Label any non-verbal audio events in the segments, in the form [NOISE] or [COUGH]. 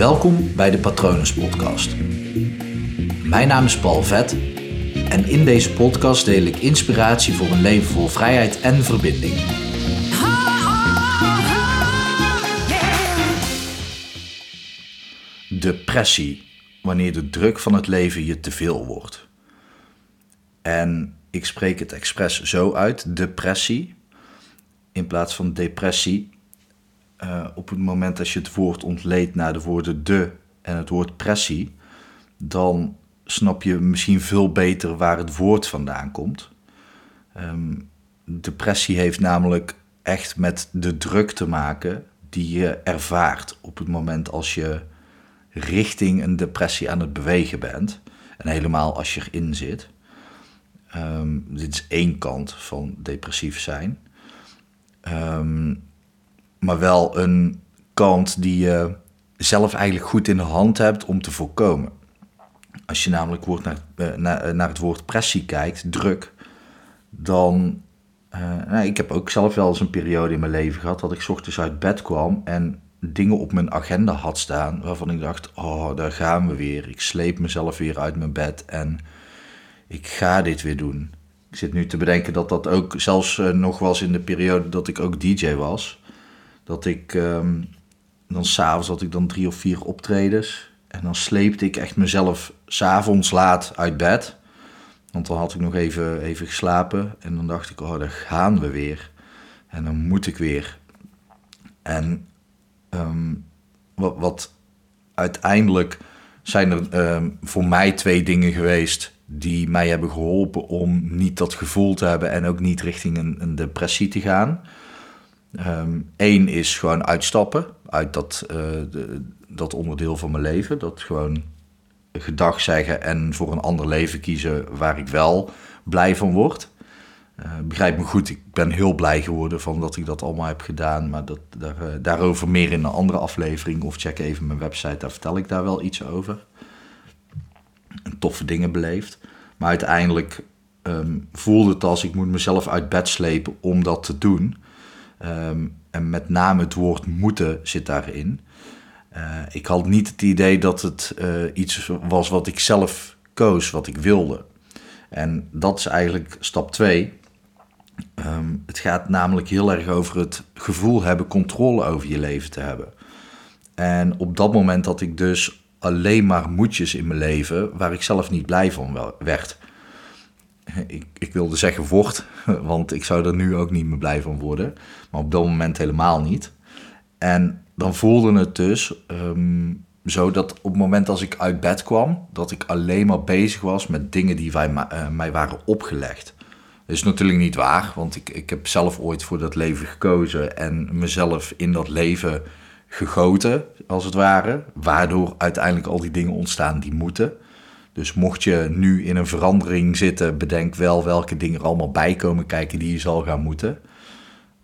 Welkom bij de Patronus Podcast. Mijn naam is Paul Vet en in deze podcast deel ik inspiratie voor een leven vol vrijheid en verbinding. Depressie, wanneer de druk van het leven je te veel wordt. En ik spreek het expres zo uit, depressie, in plaats van depressie. Uh, op het moment dat je het woord ontleedt naar de woorden de en het woord pressie, dan snap je misschien veel beter waar het woord vandaan komt. Um, depressie heeft namelijk echt met de druk te maken die je ervaart op het moment als je richting een depressie aan het bewegen bent. En helemaal als je erin zit. Um, dit is één kant van depressief zijn. Um, maar wel een kant die je zelf eigenlijk goed in de hand hebt om te voorkomen. Als je namelijk woord naar, uh, naar, uh, naar, het woord pressie kijkt, druk, dan. Uh, nou, ik heb ook zelf wel eens een periode in mijn leven gehad dat ik ochtends uit bed kwam en dingen op mijn agenda had staan waarvan ik dacht: oh, daar gaan we weer. Ik sleep mezelf weer uit mijn bed en ik ga dit weer doen. Ik zit nu te bedenken dat dat ook zelfs nog was in de periode dat ik ook DJ was. Dat ik um, dan s'avonds had ik dan drie of vier optredens. En dan sleepte ik echt mezelf s'avonds laat uit bed. Want dan had ik nog even, even geslapen. En dan dacht ik, oh, daar gaan we weer. En dan moet ik weer. En um, wat, uiteindelijk zijn er um, voor mij twee dingen geweest die mij hebben geholpen om niet dat gevoel te hebben en ook niet richting een, een depressie te gaan. Eén um, is gewoon uitstappen uit dat, uh, de, dat onderdeel van mijn leven. Dat gewoon gedag zeggen en voor een ander leven kiezen waar ik wel blij van word. Uh, begrijp me goed, ik ben heel blij geworden van dat ik dat allemaal heb gedaan. Maar dat, daar, uh, daarover meer in een andere aflevering. Of check even mijn website, daar vertel ik daar wel iets over. Toffe dingen beleefd. Maar uiteindelijk um, voelde het als ik moet mezelf uit bed slepen om dat te doen. Um, en met name het woord moeten zit daarin. Uh, ik had niet het idee dat het uh, iets was wat ik zelf koos, wat ik wilde. En dat is eigenlijk stap 2. Um, het gaat namelijk heel erg over het gevoel hebben controle over je leven te hebben. En op dat moment had ik dus alleen maar moedjes in mijn leven waar ik zelf niet blij van werd [LAUGHS] ik, ik wilde zeggen wordt, [LAUGHS] want ik zou er nu ook niet meer blij van worden. Maar op dat moment helemaal niet. En dan voelde het dus um, zo dat op het moment als ik uit bed kwam, dat ik alleen maar bezig was met dingen die wij, uh, mij waren opgelegd. Dat is natuurlijk niet waar, want ik, ik heb zelf ooit voor dat leven gekozen en mezelf in dat leven gegoten, als het ware. Waardoor uiteindelijk al die dingen ontstaan die moeten. Dus mocht je nu in een verandering zitten, bedenk wel welke dingen er allemaal bij komen kijken die je zal gaan moeten.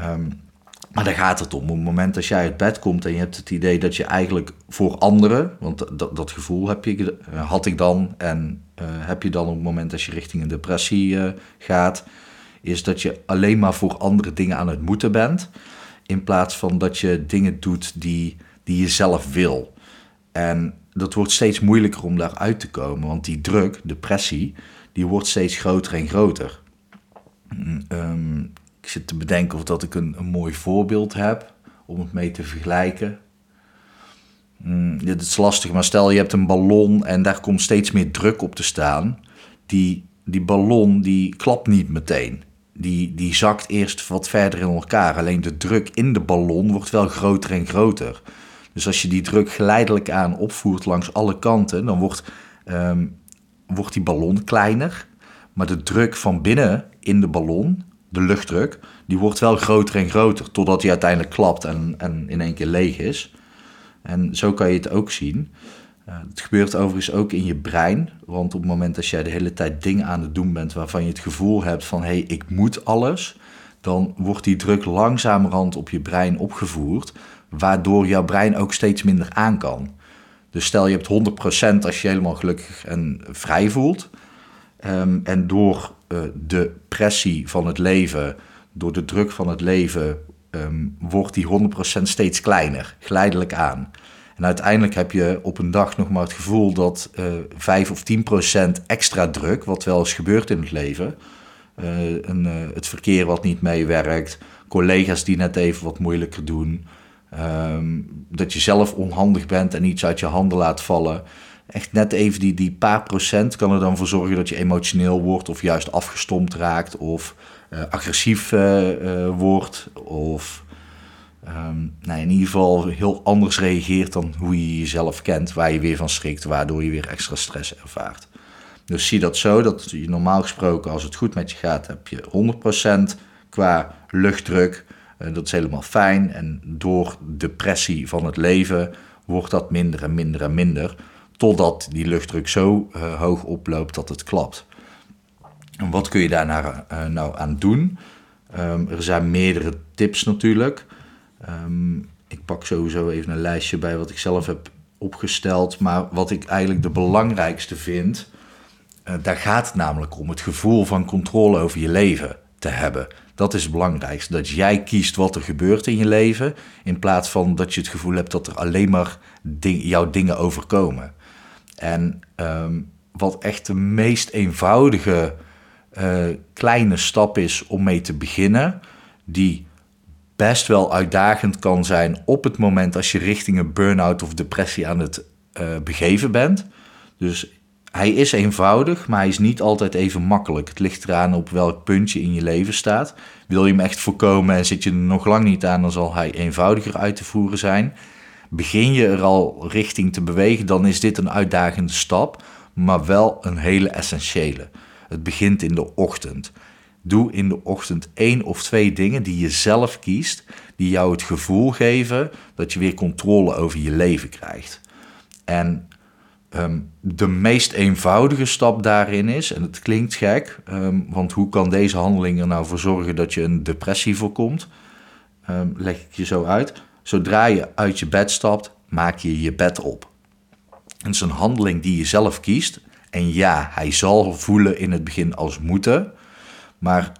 Um, maar daar gaat het om. Op het moment dat jij uit bed komt en je hebt het idee dat je eigenlijk voor anderen, want dat, dat gevoel heb je, had ik dan en uh, heb je dan op het moment dat je richting een depressie uh, gaat, is dat je alleen maar voor andere dingen aan het moeten bent, in plaats van dat je dingen doet die, die je zelf wil. En dat wordt steeds moeilijker om daaruit te komen, want die druk, depressie, die wordt steeds groter en groter. Um, ik zit te bedenken of dat ik een, een, mooi voorbeeld heb om het mee te vergelijken. Um, dit is lastig, maar stel je hebt een ballon en daar komt steeds meer druk op te staan. Die, die ballon die klapt niet meteen. Die, die zakt eerst wat verder in elkaar. Alleen de druk in de ballon wordt wel groter en groter. Dus als je die druk geleidelijk aan opvoert langs alle kanten, dan wordt, um, wordt die ballon kleiner. Maar de druk van binnen in de ballon, de luchtdruk, die wordt wel groter en groter. Totdat die uiteindelijk klapt en, en in één keer leeg is. En zo kan je het ook zien. Uh, het gebeurt overigens ook in je brein. Want op het moment dat jij de hele tijd dingen aan het doen bent waarvan je het gevoel hebt van hé, hey, ik moet alles. Dan wordt die druk langzamerhand op je brein opgevoerd waardoor jouw brein ook steeds minder aan kan. Dus stel je hebt 100% als je helemaal gelukkig en vrij voelt. Um, en door uh, de pressie van het leven, door de druk van het leven, um, wordt die 100% steeds kleiner, geleidelijk aan. En uiteindelijk heb je op een dag nog maar het gevoel dat uh, 5 of 10 procent extra druk, wat wel eens gebeurt in het leven, uh, een, het verkeer wat niet meewerkt, collega's die net even wat moeilijker doen, um, dat je zelf onhandig bent en iets uit je handen laat vallen. Echt net even die, die paar procent kan er dan voor zorgen dat je emotioneel wordt of juist afgestompt raakt of uh, agressief wordt of um, nou, in ieder geval heel anders reageert dan hoe je jezelf kent, waar je weer van schrikt, waardoor je weer extra stress ervaart. Dus zie dat zo, dat je normaal gesproken, als het goed met je gaat, heb je 100% qua luchtdruk. Uh, dat is helemaal fijn. En door depressie van het leven wordt dat minder en minder en minder. Totdat die luchtdruk zo uh, hoog oploopt dat het klapt. En wat kun je daar nou, uh, nou aan doen? Um, er zijn meerdere tips natuurlijk. Um, ik pak sowieso even een lijstje bij wat ik zelf heb opgesteld. Maar wat ik eigenlijk de belangrijkste vind, uh, daar gaat het namelijk om het gevoel van controle over je leven te hebben. Dat is het belangrijkste. Dat jij kiest wat er gebeurt in je leven. In plaats van dat je het gevoel hebt dat er alleen maar jouw dingen overkomen. En um, wat echt de meest eenvoudige uh, kleine stap is om mee te beginnen. Die best wel uitdagend kan zijn op het moment als je richting een burn-out of depressie aan het uh, begeven bent. Dus hij is eenvoudig, maar hij is niet altijd even makkelijk. Het ligt eraan op welk puntje in je leven staat. Wil je hem echt voorkomen en zit je er nog lang niet aan, dan zal hij eenvoudiger uit te voeren zijn. Begin je er al richting te bewegen, dan is dit een uitdagende stap, maar wel een hele essentiële. Het begint in de ochtend. Doe in de ochtend één of twee dingen die je zelf kiest, die jou het gevoel geven dat je weer controle over je leven krijgt. En um, de meest eenvoudige stap daarin is, en het klinkt gek, um, want hoe kan deze handeling er nou voor zorgen dat je een depressie voorkomt? Um, leg ik je zo uit. Zodra je uit je bed stapt, maak je je bed op. Het is een handeling die je zelf kiest. En ja, hij zal voelen in het begin als moeten. Maar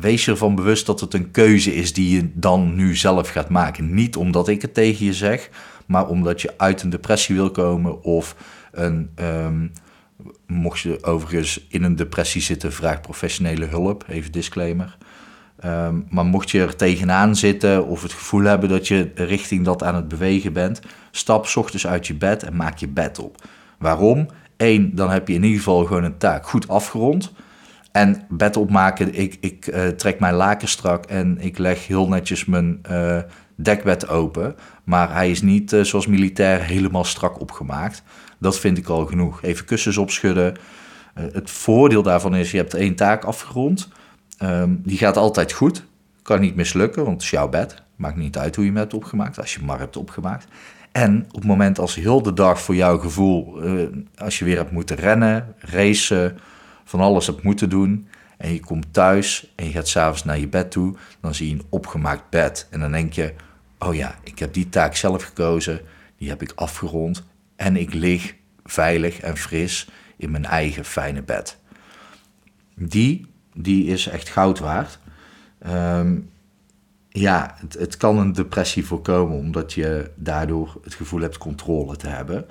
wees je ervan bewust dat het een keuze is die je dan nu zelf gaat maken. Niet omdat ik het tegen je zeg, maar omdat je uit een depressie wil komen of een. Um, mocht je overigens in een depressie zitten, vraag professionele hulp. Even disclaimer. Um, maar mocht je er tegenaan zitten of het gevoel hebben dat je richting dat aan het bewegen bent, stap ochtends uit je bed en maak je bed op. Waarom? Eén, dan heb je in ieder geval gewoon een taak goed afgerond. En bed opmaken, ik, ik uh, trek mijn laken strak en ik leg heel netjes mijn uh, dekbed open. Maar hij is niet uh, zoals militair helemaal strak opgemaakt. Dat vind ik al genoeg. Even kussens opschudden. het voordeel daarvan is, je hebt één taak afgerond. Um, die gaat altijd goed. Kan niet mislukken, want het is jouw bed. Maakt niet uit hoe je hem hebt opgemaakt, als je maar hebt opgemaakt. En op het moment als heel de dag voor jouw gevoel, als je weer hebt moeten rennen, racen van alles hebt moeten doen. En je komt thuis en je gaat s'avonds naar je bed toe. Dan zie je een opgemaakt bed. En dan denk je: Oh ja, ik heb die taak zelf gekozen. Die heb ik afgerond. En ik lig veilig en fris in mijn eigen fijne bed. Die, die is echt goud waard. Um, ja, het, het, kan een depressie voorkomen omdat je daardoor het gevoel hebt controle te hebben.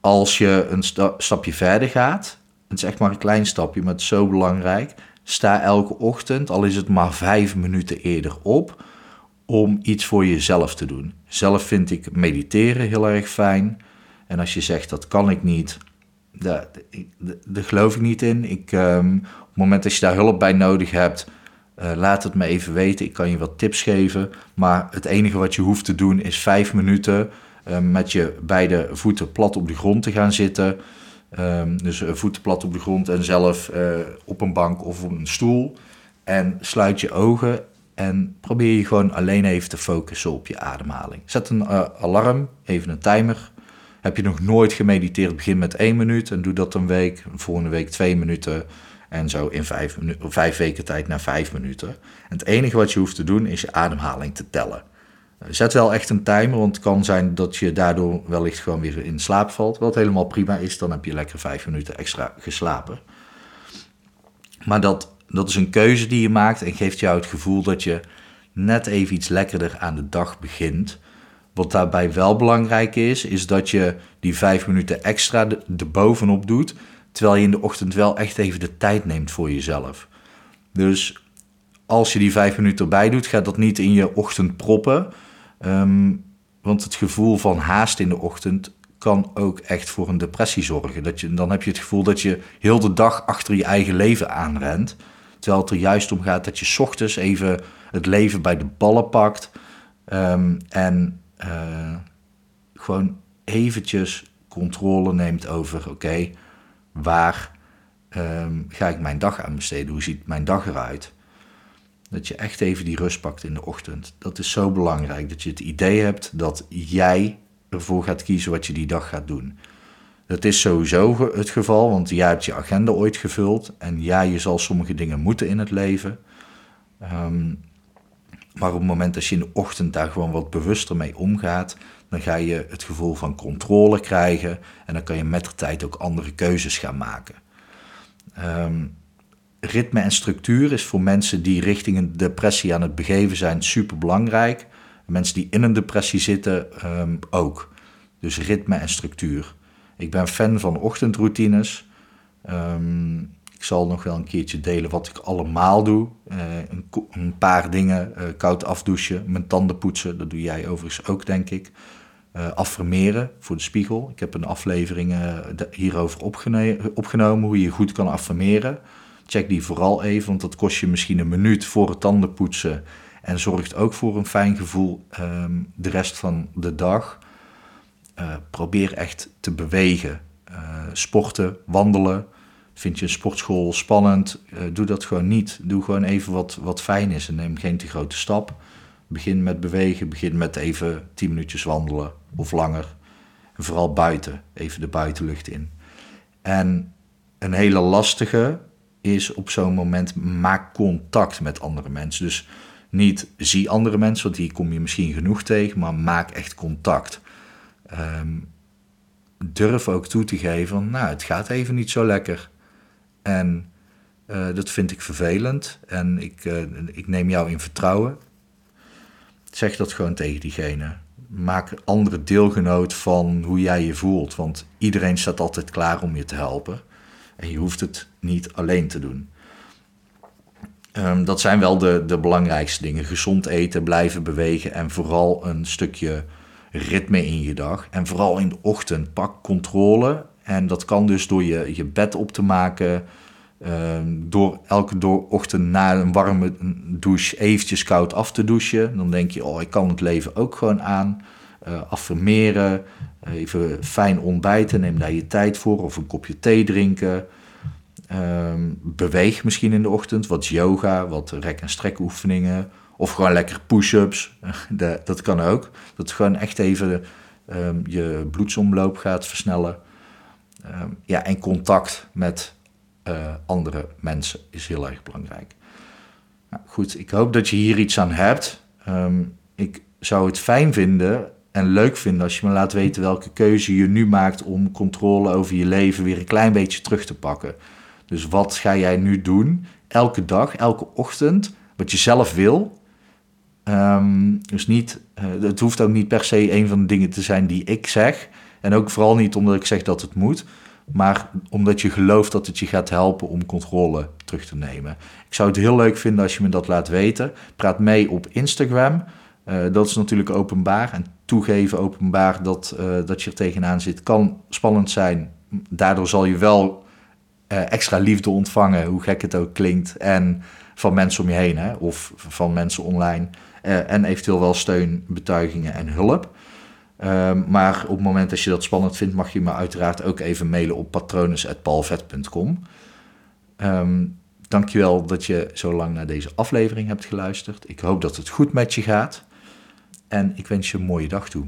Als je een sta stapje verder gaat het is echt maar een klein stapje, maar het is zo belangrijk. Sta elke ochtend, al is het maar vijf minuten eerder op, om iets voor jezelf te doen. Zelf vind ik mediteren heel erg fijn. En als je zegt dat kan ik niet, daar, geloof ik niet in. Ik, um, op het moment dat je daar hulp bij nodig hebt, uh, laat het me even weten. Ik kan je wat tips geven. Maar het enige wat je hoeft te doen is vijf minuten uh, met je beide voeten plat op de grond te gaan zitten. Um, dus voeten plat op de grond en zelf op een bank of op een stoel. En sluit je ogen en probeer je gewoon alleen even te focussen op je ademhaling. Zet een uh, alarm, even een timer. Heb je nog nooit gemediteerd, begin met één minuut en doe dat een week. Volgende week twee minuten en zo in vijf, vijf weken tijd naar vijf minuten. En het enige wat je hoeft te doen is je ademhaling te tellen. Zet wel echt een timer, want het kan zijn dat je daardoor wellicht gewoon weer in slaap valt. Wat helemaal prima is, dan heb je lekker vijf minuten extra geslapen. Maar dat, dat is een keuze die je maakt en geeft jou het gevoel dat je net even iets lekkerder aan de dag begint Wat daarbij wel belangrijk is, is dat je die vijf minuten extra er bovenop doet, terwijl je in de ochtend wel echt even de tijd neemt voor jezelf. Dus als je die vijf minuten erbij doet, ga dat niet in je ochtend proppen. Ehm, want het gevoel van haast in de ochtend kan ook echt voor een depressie zorgen. Dat je, dan heb je het gevoel dat je heel de dag achter je eigen leven aanrent. Terwijl het er juist om gaat dat je ochtends even het leven bij de ballen pakt. Ehm, en uh, gewoon eventjes controle neemt over, oké, waar um, ga ik mijn dag aan besteden? Hoe ziet mijn dag eruit? Dat je echt even die rust pakt in de ochtend. Dat is zo belangrijk. Dat je het idee hebt dat jij ervoor gaat kiezen wat je die dag gaat doen. Dat is sowieso het geval, want jij hebt je agenda ooit gevuld. En ja, je zal sommige dingen moeten in het leven. Um, maar op het moment dat je in de ochtend daar gewoon wat bewuster mee omgaat, dan ga je het gevoel van controle krijgen en dan kan je met de tijd ook andere keuzes gaan maken. Um, ritme en structuur is voor mensen die richting een depressie aan het begeven zijn super belangrijk. Mensen die in een depressie zitten um, ook. Dus ritme en structuur. Ik ben fan van ochtendroutines. Um, ik zal nog wel een keertje delen wat ik allemaal doe. Uh, een, een, paar dingen. Uh, koud afdouchen, mijn tanden poetsen. Dat doe jij overigens ook, denk ik. Uh, affirmeren voor de spiegel. Ik heb een aflevering hierover opgenomen. Hoe je goed kan affirmeren. Check die vooral even, want dat kost je misschien een minuut voor het tanden poetsen. En zorgt ook voor een fijn gevoel um, de rest van de dag. Probeer echt te bewegen. sporten, wandelen. Vind je een sportschool spannend? Uh, doe dat gewoon niet. Doe gewoon even wat, wat fijn is en neem geen te grote stap. Begin met bewegen, begin met even 10 minuutjes wandelen of langer. Vooral buiten, even de buitenlucht in. En een hele lastige is op zo'n moment maak contact met andere mensen. Dus niet zie andere mensen, want die kom je misschien genoeg tegen, maar maak echt contact. Um, durf ook toe te geven, nou, het gaat even niet zo lekker. En uh, dat vind ik vervelend. En ik, uh, ik neem jou in vertrouwen. Zeg dat gewoon tegen diegene. Maak andere deelgenoot van hoe jij je voelt. Want iedereen staat altijd klaar om je te helpen. En je hoeft het niet alleen te doen. Um, dat zijn wel de, de belangrijkste dingen. Gezond eten, blijven bewegen en vooral een stukje ritme in je dag. En vooral in de ochtend, pak controle en dat kan dus door je, je bed op te maken. Uh, door elke door ochtend na een warme douche eventjes koud af te douchen. Dan denk je, oh, ik kan het leven ook gewoon aan. Uh, affirmeren, even fijn ontbijten, neem daar je tijd voor. Of een kopje thee drinken. Uh, beweeg misschien in de ochtend, wat yoga, wat rek- en strekoefeningen. Of gewoon lekker push-ups, [LAUGHS] dat kan ook. Dat gewoon echt even ehm, je bloedsomloop gaat versnellen. Um, ja, en contact met uh, andere mensen is heel erg belangrijk. Nou, goed, ik hoop dat je hier iets aan hebt. Ik zou het fijn vinden en leuk vinden als je me laat weten welke keuze je nu maakt om controle over je leven weer een klein beetje terug te pakken. Dus wat ga jij nu doen, elke dag, elke ochtend, wat je zelf wil. Um, dus niet, uh, het hoeft ook niet per se een van de dingen te zijn die ik zeg. En ook vooral niet omdat ik zeg dat het moet, maar omdat je gelooft dat het je gaat helpen om controle terug te nemen. Ik zou het heel leuk vinden als je me dat laat weten. Praat mee op Instagram. Uh, dat is natuurlijk openbaar. En toegeven openbaar dat, uh, dat je er tegenaan zit kan spannend zijn. Daardoor zal je wel uh, extra liefde ontvangen, hoe gek het ook klinkt. En van mensen om je heen, hè? of van mensen online. en eventueel wel steun, betuigingen en hulp. Um, maar op het moment dat je dat spannend vindt, mag je me uiteraard ook even mailen op patronus.palvet.com. Um, ehm, dankjewel dat je zo lang naar deze aflevering hebt geluisterd. Ik hoop dat het goed met je gaat. En ik wens je een mooie dag toe.